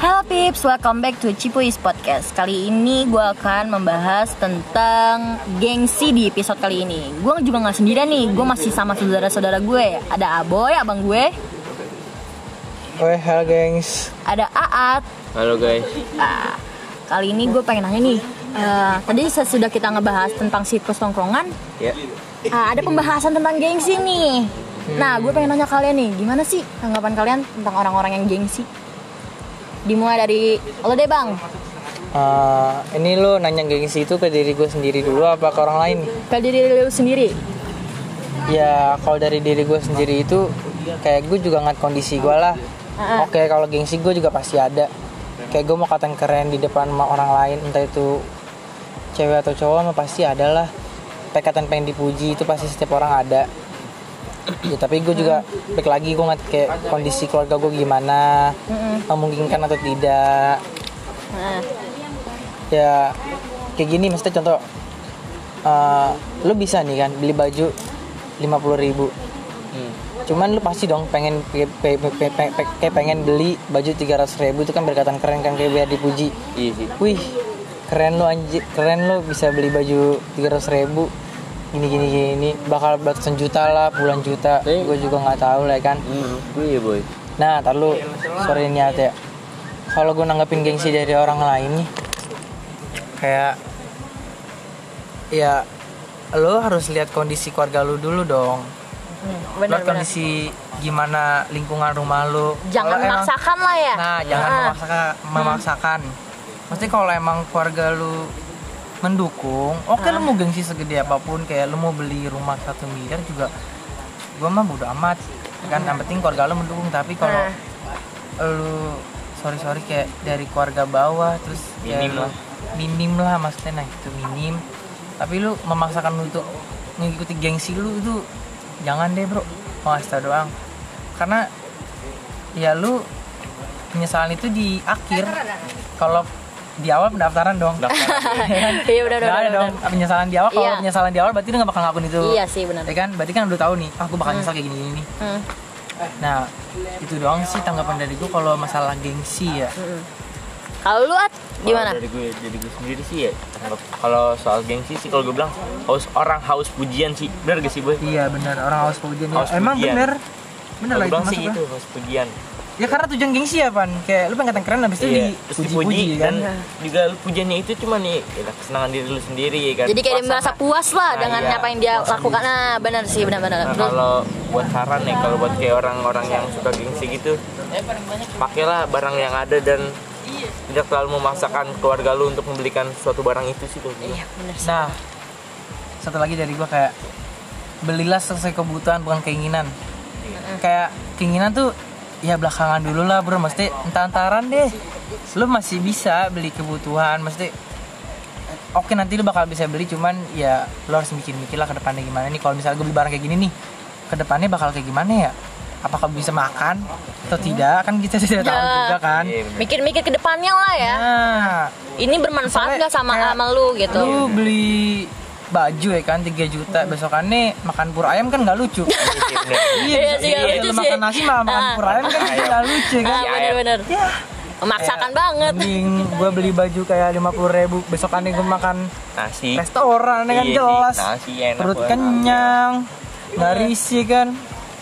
Halo Pips, welcome back to Cipuis Podcast. Kali ini gue akan membahas tentang gengsi di episode kali ini. Gue juga gak sendirian nih, gue masih sama saudara-saudara gue. Ada Aboy, abang gue? Weh, halo gengs. Ada Aat. Halo guys. Nah, Kali ini gue pengen nanya nih eh, Tadi sudah kita ngebahas tentang siklus tongkrongan Ya. Ah, Ada pembahasan tentang gengsi nih. Nah, gue pengen nanya kalian nih Gimana sih tanggapan kalian tentang orang-orang yang gengsi? Dimulai dari lo deh bang. Eh, Ini lo nanya gengsi itu ke diri gue sendiri dulu apa ke orang lain? Ke diri lo sendiri? Ya kalau dari diri gue sendiri itu Kayak gue juga ngat kondisi gue lah. Ah. Oke kalau gengsi gue juga pasti ada. Kayak gue mau katain keren di depan sama orang lain Entah itu cewek atau cowok mah pasti ada lah. Kayak pengen dipuji itu pasti setiap orang ada ya tapi gue juga balik lagi gue ngat kayak kondisi keluarga gue gimana memungkinkan atau tidak. Nah, ya kayak gini maksudnya contoh eh lu bisa nih kan beli baju 50.000 ribu. Cuman lu pasti dong pengen pe- pe- pe- pe- pe- pe- kayak pengen beli baju 300.000 ribu itu kan berkatan keren kan kayak biar dipuji. Iya sih. wih keren lu anjir keren lu bisa beli baju 300.000 ribu gini gini gini bakal belasan juta lah puluhan juta Tapi- gue juga nggak tahu lah kan Hmm, iya boy. Nah, tar lu sorry niat ya. Kalau gue nanggepin gengsi dari orang lain nih, kayak ya lo harus lihat kondisi keluarga lu dulu dong. hmm, bener lihat bener. kondisi gimana lingkungan rumah lu. Jangan emang- memaksakan lah ya. Nah, jangan Ah. memaksakan. memaksakan. Mesti kalau emang keluarga lu mendukung, oke lu mau gengsi segede apa pun, kayak lu mau beli rumah satu miliar juga, gua mah bodo amat. Kan yang penting keluarga lu mendukung. Tapi kalau Nah. lu sorry sorry kayak dari keluarga bawah terus kayak Minim lu- lah. minim lah maksudnya nah itu minim. Tapi lu memaksakan untuk mengikuti gengsi lu itu jangan deh bro, mau tau doang. Karena ya lu penyesalan itu di akhir kalau di awal pendaftaran dong Iya benar Nggak benar. ada dong benar. penyesalan di awal kalau Iya. penyesalan di awal berarti lu gak bakal ngelakuin itu Iya sih benar. ya kan berarti kan udah tahu nih ah gue bakal nyesal kayak gini gini Hmm. nah itu doang sih tanggapan dari gue kalau masalah gengsi ya hmm. Kalau lu at gimana? Kalau dari gue, dari gue sendiri sih ya. Kalau soal gengsi sih, kalau gue bilang haus orang haus pujian sih. Bener gak sih boy? iya benar orang haus pujian ya. Haus emang pujian. bener bener Kalau lah itu bilang sih itu haus pujian. Ya karena tujuan gengsi ya pan kayak lu pengen kata keren habis itu Iya, dipuji-puji dipuji kan dan juga lu pujiannya itu cuma nih ya, kesenangan diri lu sendiri ya kan. Jadi kayak dia merasa puas lah Nah, dengan iya. apa yang dia lakukan. Nah, benar sih benar-benar. Nah, kalau buat saran nih, kalau buat kayak orang-orang yang suka gengsi gitu, pakailah barang yang ada dan tidak terlalu memaksakan keluarga lu untuk membelikan suatu barang itu sih tuh. iya benar sih. nah satu lagi dari gue kayak belilah sesuai kebutuhan bukan keinginan kayak keinginan tuh ya belakangan dulu lah bro mesti entar-entaran deh lu masih bisa beli kebutuhan mesti oke nanti lu bakal bisa beli cuman ya lu harus mikir-mikir lah ke depannya gimana nih kalau misalnya gue beli barang kayak gini nih ke depannya bakal kayak gimana ya apakah bisa makan atau tidak kan kita tidak tahu Ya. juga kan Iya. Mikir-mikir ke depannya lah ya. nah Ini bermanfaat nggak sama kayak sama lu gitu? lu beli baju ya kan 3 juta. Besokannya makan pur ayam kan nggak lucu. Iya sih, nggak iya, lucu lu sih. makan nasi malah makan Ah. pur ayam kan nggak lucu kan? Ah, benar-benar. ya Memaksakan banget. mending gue beli baju kayak lima puluh ribu. Besokannya gue makan Nasi. restoran ya kan? Iya jelas nasi enak perut kenyang. nggak risih kan?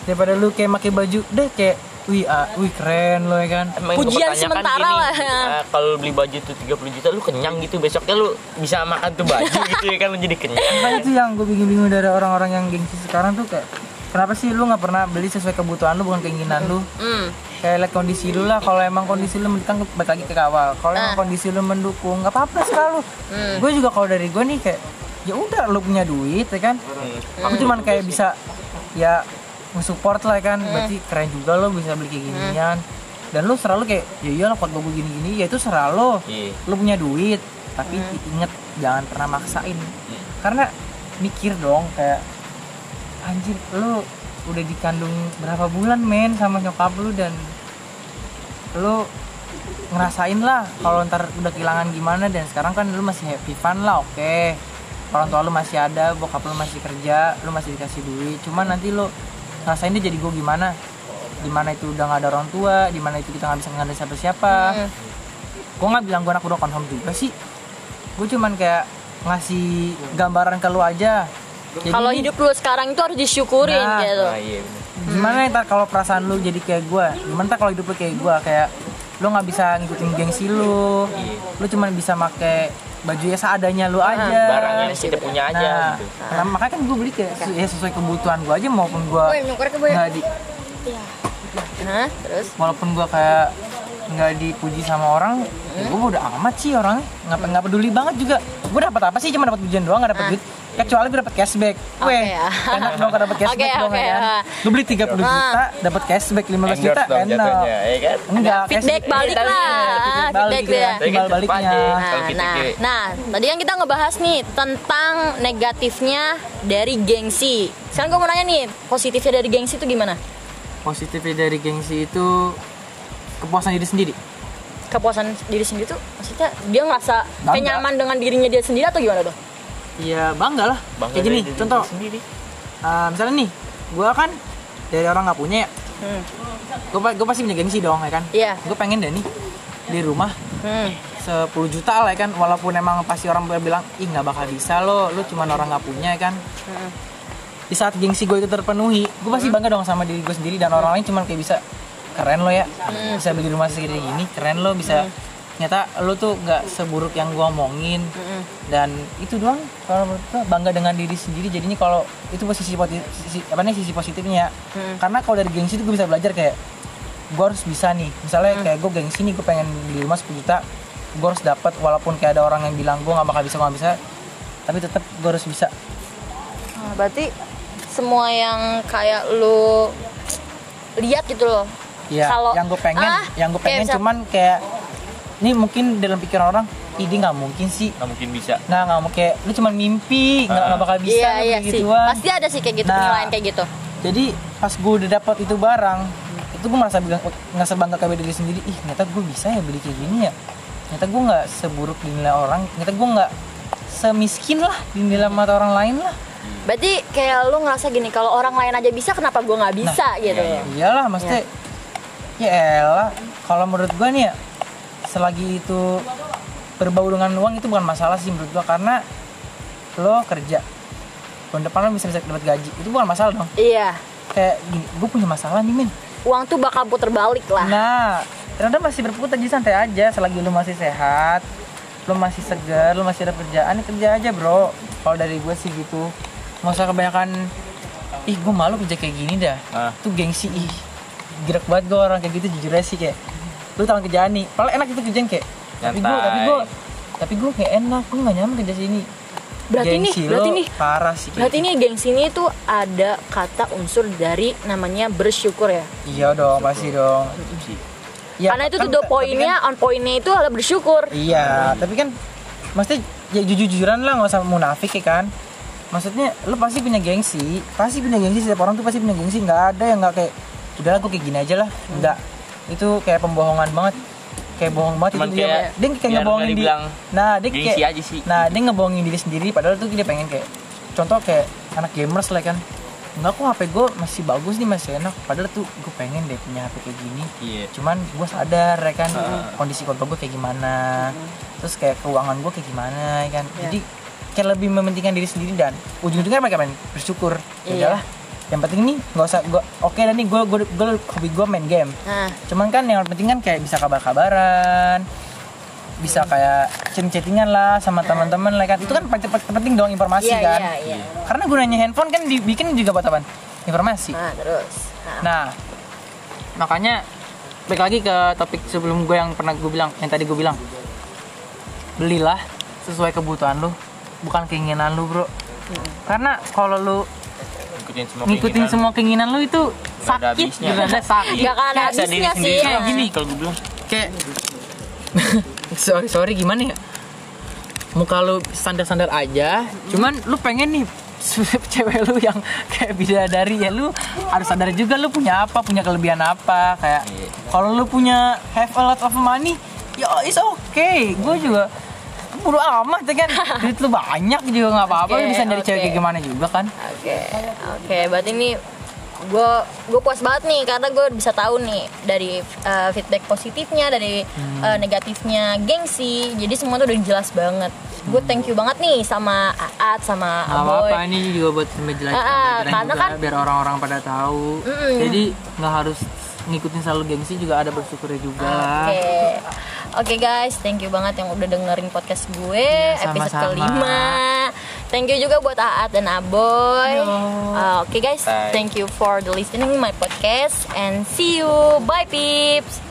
Daripada lu kayak pakai baju deh kayak wih ah, wih keren lo ya kan Emang Pujian sementara lah. eh, kalau beli baju tuh 30 juta lu kenyang gitu besoknya lu bisa makan tuh baju gitu ya kan lu jadi kenyang. Makanya itu yang gue bingung-bingung dari orang-orang yang gengsi sekarang tuh kayak kenapa sih lu nggak pernah beli sesuai kebutuhan lu bukan keinginan lu Hmm. kayak lihat kondisi lu lah kalau emang kondisi lu mendukung balik lagi ke awal kalau emang Ah. kondisi lu mendukung nggak apa-apa selalu Hmm. gue juga kalau dari gue nih kayak ya udah lu punya duit ya kan Hmm. aku cuman kayak bisa ya nge-support lah kan Hmm. berarti keren juga lo bisa beli kayak ginian. Dan lu selalu kayak ya iyalah kuat gue gini-gini ya itu serah lo. Iya. lu punya duit tapi inget jangan pernah maksain. Karena mikir dong kayak anjir lu udah dikandung berapa bulan men sama nyokap lu dan lu ngerasain lah kalau ntar udah kehilangan gimana. Dan sekarang kan lu masih happy fun lah oke. Orang tua lu masih ada bokap lu masih kerja lu masih dikasih duit. Cuman nanti lu ngerasain dia jadi gue gimana di mana itu udah nggak ada orang tua di mana itu kita nggak bisa ngandalin siapa siapa Hmm. gue nggak bilang gue anak udah confirm juga sih gue cuman kayak ngasih gambaran ke lu aja Kalau hidup lu sekarang itu harus disyukurin Nah. gitu. Nah, iya bener. gimana ntar kalau perasaan lu jadi kayak gue gimana ntar kalau hidup lu kayak gue kayak lu nggak bisa ngikutin gengsi lu Iya. lu cuman bisa make baju ya seadanya lu aja. barang yang kita punya aja nah, gitu. nah, makanya kan gue beli kayak su- ya sesuai kebutuhan gue aja maupun gue Boy, nyukur ke boy. nggak di Hah? Terus? walaupun gue kayak nggak dipuji sama orang ya gue udah amat sih orangnya. Nggak nggak peduli banget juga gue dapat apa sih cuma dapat pujian doang nggak dapat duit kecuali gue dapat cashback Oke, Weh, ya. enak dong kalau dapat cashback Oke, dong oke, ya kan gue beli 30 juta dapat cashback 15 juta enak jatuhnya, ya kan enggak Feedback cashback. balik Iya, lah. feedback balik dia. ya timbal Tetep baliknya. Nah, kita nah, nah, tadi kan kita ngebahas nih tentang negatifnya dari gengsi. Sekarang gue mau nanya nih, positifnya dari gengsi itu gimana? positifnya dari gengsi itu kepuasan diri sendiri Kepuasan diri sendiri tuh maksudnya dia ngerasa Bangga. kayak nyaman dengan dirinya dia sendiri atau gimana dong? Iya bangga lah Bangga kayak gini contoh sendiri uh, misalnya nih gue kan dari orang nggak punya ya Hmm. gue gue pasti punya gengsi dong ya kan Iya. gue pengen deh nih di rumah Hmm. 10 juta lah ya kan walaupun emang pasti orang bilang ih nggak bakal bisa lo lo cuma orang nggak punya ya kan Hmm. di saat gengsi gue itu terpenuhi gue pasti bangga dong sama diri gue sendiri dan orang lain cuma kayak bisa keren lo ya bisa beli rumah segede gini keren lo bisa nyata lo tuh nggak seburuk yang gue omongin Hmm. dan itu doang kalau menurut bangga dengan diri sendiri jadinya kalau itu posisi positif sisi apa nih sisi positifnya Hmm. karena kalau dari gengsi itu gue bisa belajar kayak gue harus bisa nih misalnya kayak gue gengsi nih gue pengen beli rumah 10 juta gue harus dapat walaupun kayak ada orang yang bilang gue nggak bakal bisa nggak bisa tapi tetap gue harus bisa Nah, berarti semua yang kayak lu lihat gitu loh. Ya Kalau- yang gue pengen Ah, yang gue kayak pengen bisa- cuman kayak ini mungkin dalam pikiran orang ini nggak mungkin sih nggak mungkin bisa nggak nggak mau kayak lu cuman mimpi nggak nggak bakal bisa iya iya kayak sih. gituan Pasti ada sih kayak gitu Nah. penilaian kayak gitu. jadi pas gue udah dapat itu barang itu gue merasa bilang nggak sebangga kayak diri sendiri ih ternyata gue bisa ya beli kayak gini ya ternyata gue nggak seburuk dinilai orang ternyata gue nggak semiskin lah dinilai mata orang lain lah Berarti kayak lu ngerasa gini, kalau orang lain aja bisa kenapa gua nggak bisa gitu. iya, iyalah maksudnya ya elah kalau menurut gue nih ya selagi itu berbau dengan uang itu bukan masalah sih menurut gue karena lo kerja tahun depan lo bisa bisa dapat gaji itu bukan masalah dong Iya. kayak gini gue punya masalah nih min Uang tuh bakal puter balik lah. Nah, ternyata masih berputar jadi santai aja selagi lu masih sehat, lu masih segar, lu masih ada kerjaan, ya kerja aja bro. Kalau dari gue sih gitu, nggak usah kebanyakan. Ih, gue malu kerja kayak gini dah. Ah. Tuh gengsi, ih, gerak banget gue orang kayak gitu jujur aja sih kayak. Lu tahu kerjaan nih, paling enak itu kerjaan kayak. Tapi gue, tapi gue, tapi gue kayak enak, gue nggak nyaman kerja sini. Berarti nih, Gengsi berarti lo nih. parah sih. kayak Berarti ini gengsi ini tuh ada kata unsur dari namanya bersyukur ya. gitu. Iya dong, pasti dong. Ya, Karena itu kan- tuh do tapi kan- poinnya, on poinnya itu adalah bersyukur. Iya, tapi kan maksudnya ya jujur-jujuran lah nggak usah munafik ya kan. Maksudnya lu pasti punya gengsi, pasti punya gengsi setiap orang tuh pasti punya gengsi, nggak ada yang nggak kayak udahlah gue kayak gini aja lah, nggak. Itu kayak pembohongan banget. Kayak bohong banget Cuman itu dia, kayak dia kayak biar ngebohongin nggak di dibilang Nah, dia kayak aja sih. Nah, dia ngebohongin diri sendiri padahal tuh dia pengen kayak contoh kayak anak gamers lah kan. Enggak kok HP gue masih bagus nih masih enak padahal tuh gue pengen deh punya HP kayak gini iya cuman gue sadar ya kan Heeh. kondisi keluarga gue kayak gimana terus kayak keuangan gue kayak gimana ya kan Iya. jadi kayak lebih mementingkan diri sendiri dan ujung-ujungnya mereka main bersyukur ya Iya. udahlah yang penting nih nggak usah gue oke dan nih gue gue gue hobi gue main game. Nah, cuman kan yang penting kan kayak bisa kabar-kabaran bisa kayak chatting-chattingan lah sama teman-teman lah kan. Itu kan penting dong informasi iya kan. iya iya. karena gunanya handphone kan dibikin juga buat apa? Informasi. Nah, terus. Nah, Nah, makanya balik lagi ke topik sebelum gue yang pernah gue bilang, yang tadi gue bilang, belilah sesuai kebutuhan lu, bukan keinginan lu bro. Karena kalau lu ngikutin semua ngikutin keinginan. semua keinginan lu itu sakit, nggak ada sakit. Akan ada habisnya sih. kayak gini kalau gue bilang Kayak sorry sorry gimana ya? Muka lu standar-standar aja, cuman lu pengen nih cewek lu yang kayak bidadari ya lu harus sadar juga lu punya apa punya kelebihan apa kayak Iya. kalau lu punya have a lot of money ya it's okay gue juga bodo amat kan duit lu banyak juga nggak apa-apa lu Oke, bisa nyari cewek oke. kayak gimana juga kan Oke, oke. Berarti ini gue gue puas banget nih karena gue bisa tahu nih dari uh, feedback positifnya dari uh, negatifnya gengsi jadi semua tuh udah jelas banget gue thank you banget nih sama Aat sama Aboy apa-apa ini juga buat menjelaskan ah, pelajaran karena juga, kan- biar orang-orang pada tahu. Mm-mm. Jadi nggak harus ngikutin selalu gengsi juga ada bersyukurnya juga. Oke. Oke guys, thank you banget yang udah dengerin podcast gue Iya, episode sama-sama. kelima. Thank you juga buat Aat dan Aboy. Uh, Oke guys, Bye. thank you for the listening my podcast and see you. Bye peeps.